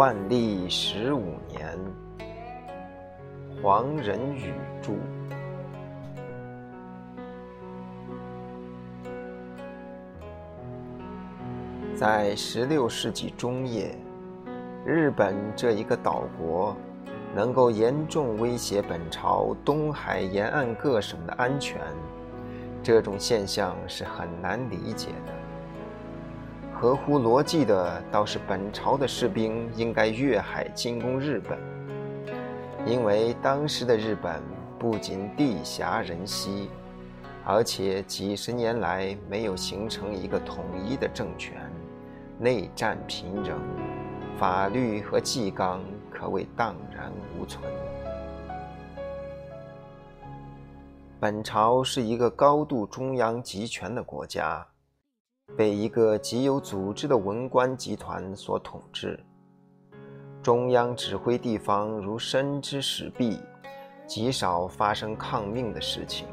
万历十五年，黄仁宇著。在十六世纪中叶，日本这一个岛国能够严重威胁本朝东海沿岸各省的安全，这种现象是很难理解的。合乎逻辑的倒是本朝的士兵应该越海进攻日本，因为当时的日本不仅地狭人稀，而且几十年来没有形成一个统一的政权，内战频仍，法律和纪纲可谓荡然无存。本朝是一个高度中央集权的国家。被一个极有组织的文官集团所统治，中央指挥地方如伸之使臂，极少发生抗命的事情。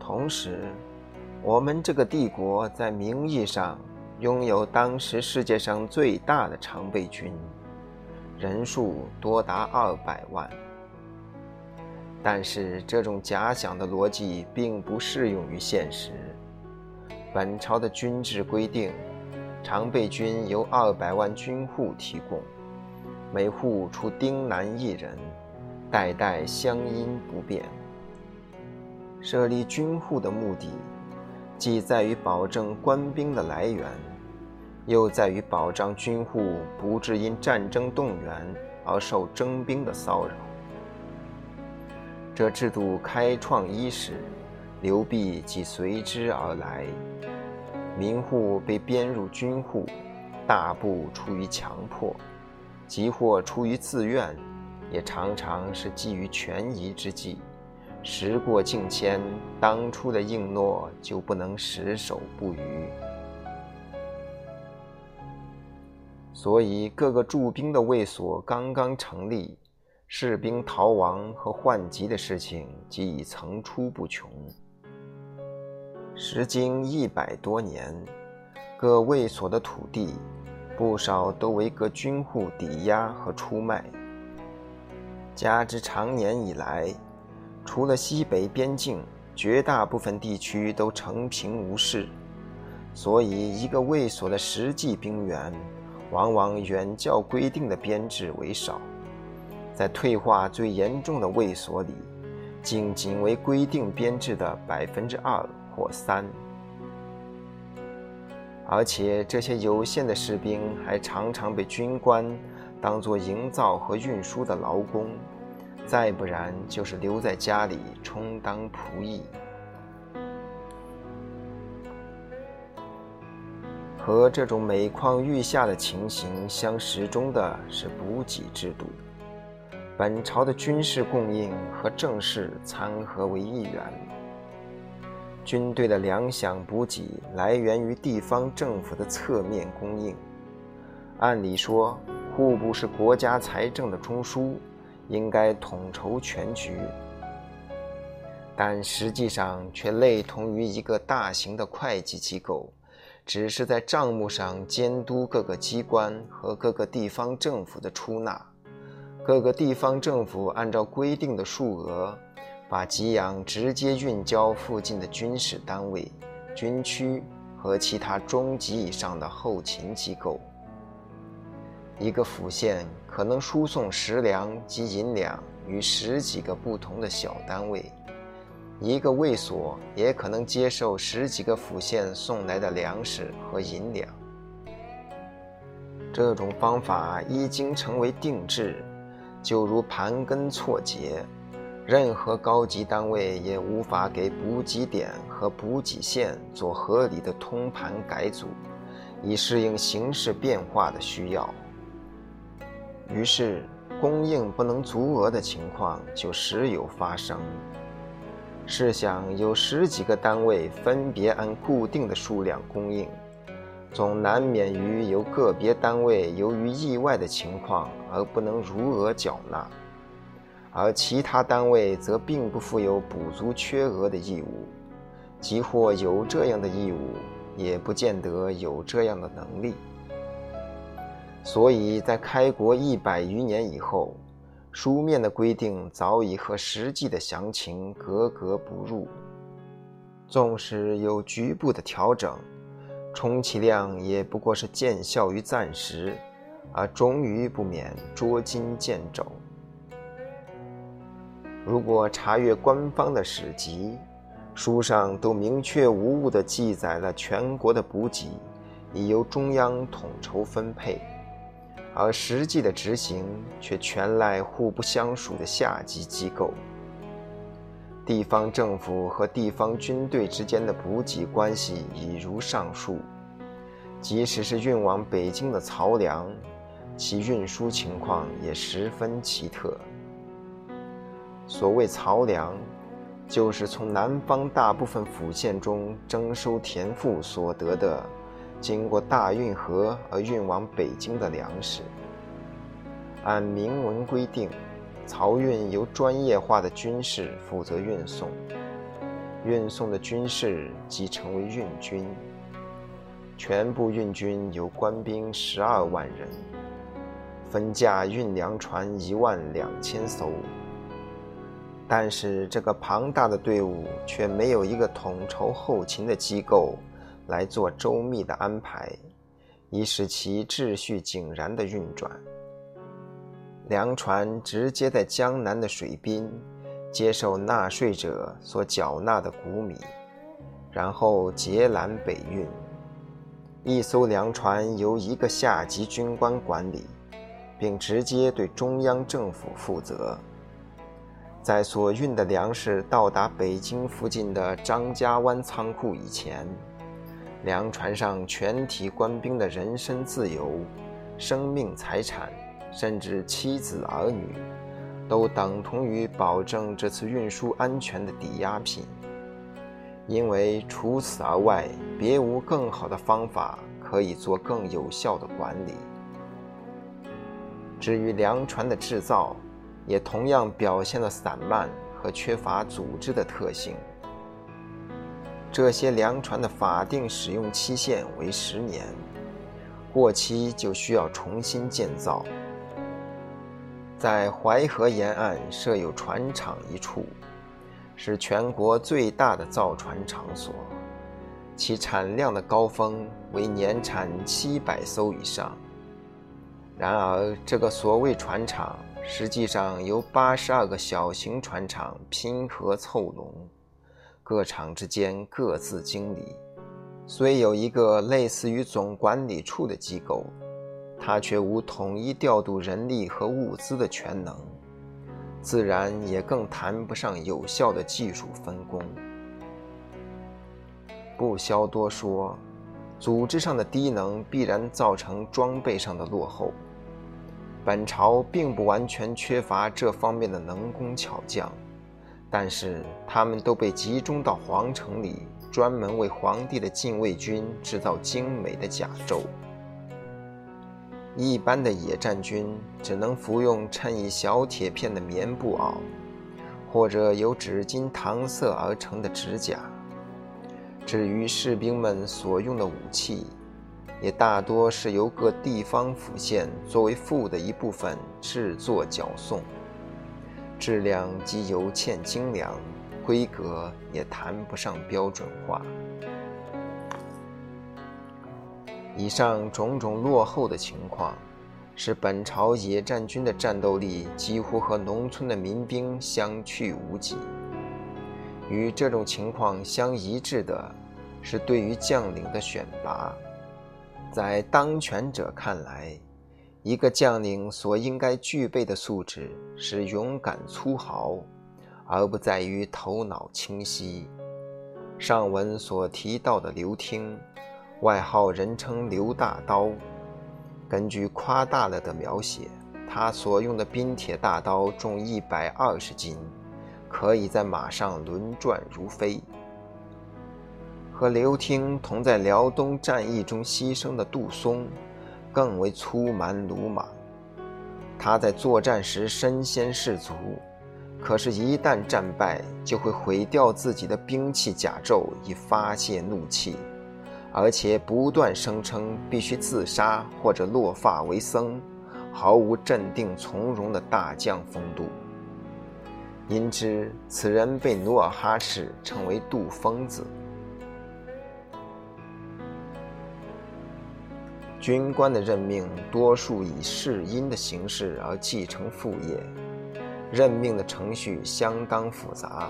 同时，我们这个帝国在名义上拥有当时世界上最大的常备军，人数多达二百万。但是，这种假想的逻辑并不适用于现实。本朝的军制规定，常备军由二百万军户提供，每户出丁男一人，代代乡音不变。设立军户的目的，既在于保证官兵的来源，又在于保障军户不致因战争动员而受征兵的骚扰。这制度开创伊始。刘弼即随之而来，民户被编入军户，大部出于强迫，即或出于自愿，也常常是基于权宜之计。时过境迁，当初的应诺就不能实守不渝。所以，各个驻兵的卫所刚刚成立，士兵逃亡和换籍的事情即已层出不穷。时经一百多年，各卫所的土地，不少都为各军户抵押和出卖。加之长年以来，除了西北边境，绝大部分地区都成平无事，所以一个卫所的实际兵员，往往远较规定的编制为少。在退化最严重的卫所里，竟仅为规定编制的百分之二。或三，而且这些有限的士兵还常常被军官当作营造和运输的劳工，再不然就是留在家里充当仆役。和这种每况愈下的情形相时钟的是补给制度，本朝的军事供应和政事参合为一元。军队的粮饷补给来源于地方政府的侧面供应。按理说，户部是国家财政的中枢，应该统筹全局，但实际上却类同于一个大型的会计机构，只是在账目上监督各个机关和各个地方政府的出纳。各个地方政府按照规定的数额。把给养直接运交附近的军事单位、军区和其他中级以上的后勤机构。一个府县可能输送食粮及银两与十几个不同的小单位，一个卫所也可能接受十几个府县送来的粮食和银两。这种方法一经成为定制，就如盘根错节。任何高级单位也无法给补给点和补给线做合理的通盘改组，以适应形势变化的需要。于是，供应不能足额的情况就时有发生。试想，有十几个单位分别按固定的数量供应，总难免于有个别单位由于意外的情况而不能如额缴纳。而其他单位则并不负有补足缺额的义务，即或有这样的义务，也不见得有这样的能力。所以在开国一百余年以后，书面的规定早已和实际的详情格格不入。纵使有局部的调整，充其量也不过是见效于暂时，而终于不免捉襟见肘。如果查阅官方的史籍，书上都明确无误地记载了全国的补给已由中央统筹分配，而实际的执行却全赖互不相属的下级机构。地方政府和地方军队之间的补给关系已如上述。即使是运往北京的漕粮，其运输情况也十分奇特。所谓漕粮，就是从南方大部分府县中征收田赋所得的，经过大运河而运往北京的粮食。按明文规定。漕运由专业化的军士负责运送，运送的军士即成为运军。全部运军由官兵十二万人，分驾运粮船一万两千艘。但是这个庞大的队伍却没有一个统筹后勤的机构来做周密的安排，以使其秩序井然的运转。粮船直接在江南的水滨接受纳税者所缴纳的谷米，然后截拦北运。一艘粮船由一个下级军官管理，并直接对中央政府负责。在所运的粮食到达北京附近的张家湾仓库以前，粮船上全体官兵的人身自由、生命财产。甚至妻子儿女，都等同于保证这次运输安全的抵押品，因为除此而外，别无更好的方法可以做更有效的管理。至于粮船的制造，也同样表现了散漫和缺乏组织的特性。这些粮船的法定使用期限为十年，过期就需要重新建造。在淮河沿岸设有船厂一处，是全国最大的造船场所，其产量的高峰为年产七百艘以上。然而，这个所谓船厂实际上由八十二个小型船厂拼合凑拢，各厂之间各自经理，虽有一个类似于总管理处的机构。他却无统一调度人力和物资的全能，自然也更谈不上有效的技术分工。不消多说，组织上的低能必然造成装备上的落后。本朝并不完全缺乏这方面的能工巧匠，但是他们都被集中到皇城里，专门为皇帝的禁卫军制造精美的甲胄。一般的野战军只能服用衬以小铁片的棉布袄，或者由纸巾搪塞而成的指甲。至于士兵们所用的武器，也大多是由各地方府县作为赋的一部分制作缴送，质量及有欠精良，规格也谈不上标准化。以上种种落后的情况，使本朝野战军的战斗力几乎和农村的民兵相去无几。与这种情况相一致的，是对于将领的选拔。在当权者看来，一个将领所应该具备的素质是勇敢粗豪，而不在于头脑清晰。上文所提到的刘听。外号人称刘大刀，根据夸大了的描写，他所用的冰铁大刀重一百二十斤，可以在马上轮转如飞。和刘听同在辽东战役中牺牲的杜松，更为粗蛮鲁莽。他在作战时身先士卒，可是，一旦战败，就会毁掉自己的兵器甲胄以发泄怒气。而且不断声称必须自杀或者落发为僧，毫无镇定从容的大将风度。因之，此人被努尔哈赤称为“杜疯子”。军官的任命多数以世荫的形式而继承父业，任命的程序相当复杂，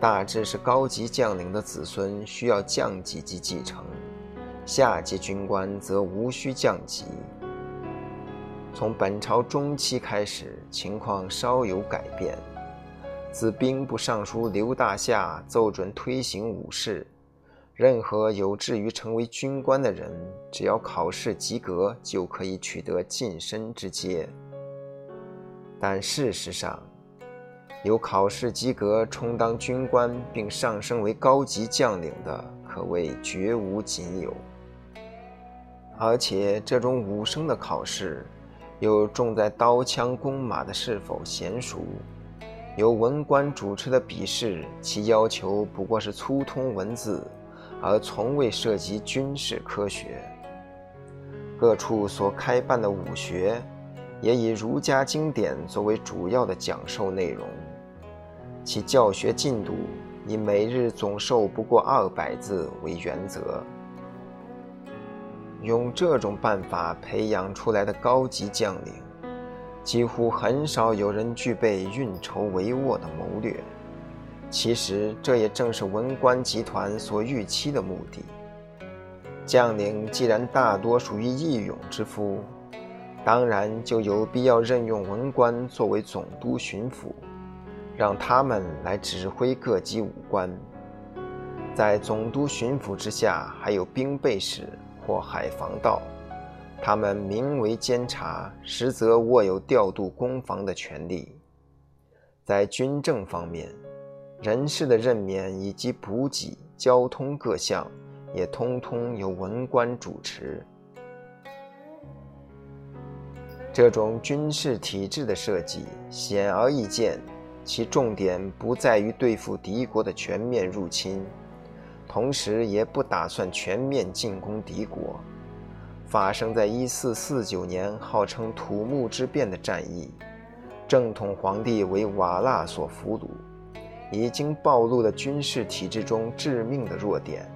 大致是高级将领的子孙需要降级及继承，下级军官则无需降级。从本朝中期开始，情况稍有改变。自兵部尚书刘大夏奏准推行武士。任何有志于成为军官的人，只要考试及格，就可以取得晋升之阶。但事实上，有考试及格充当军官并上升为高级将领的，可谓绝无仅有。而且，这种武生的考试，又重在刀枪弓马的是否娴熟。由文官主持的笔试，其要求不过是粗通文字。而从未涉及军事科学。各处所开办的武学，也以儒家经典作为主要的讲授内容，其教学进度以每日总授不过二百字为原则。用这种办法培养出来的高级将领，几乎很少有人具备运筹帷幄的谋略。其实，这也正是文官集团所预期的目的。将领既然大多属于义勇之夫，当然就有必要任用文官作为总督巡抚，让他们来指挥各级武官。在总督巡抚之下，还有兵备使或海防道，他们名为监察，实则握有调度攻防的权利。在军政方面，人事的任免以及补给、交通各项，也通通由文官主持。这种军事体制的设计显而易见，其重点不在于对付敌国的全面入侵，同时也不打算全面进攻敌国。发生在一四四九年，号称土木之变的战役，正统皇帝为瓦剌所俘虏。已经暴露了军事体制中致命的弱点。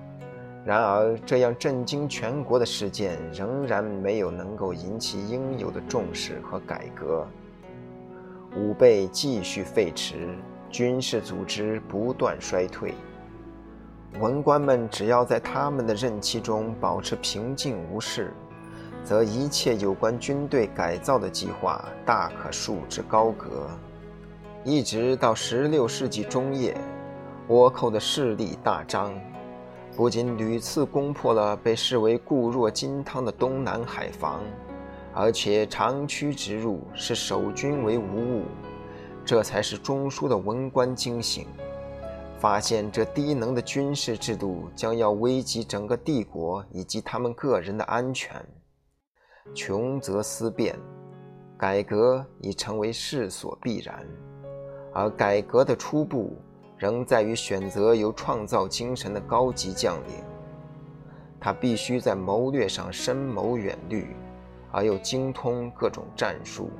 然而，这样震惊全国的事件仍然没有能够引起应有的重视和改革。武备继续废弛，军事组织不断衰退。文官们只要在他们的任期中保持平静无事，则一切有关军队改造的计划大可束之高阁。一直到十六世纪中叶，倭寇的势力大张，不仅屡次攻破了被视为固若金汤的东南海防，而且长驱直入，视守军为无物。这才是中枢的文官惊醒，发现这低能的军事制度将要危及整个帝国以及他们个人的安全。穷则思变，改革已成为势所必然。而改革的初步，仍在于选择有创造精神的高级将领。他必须在谋略上深谋远虑，而又精通各种战术。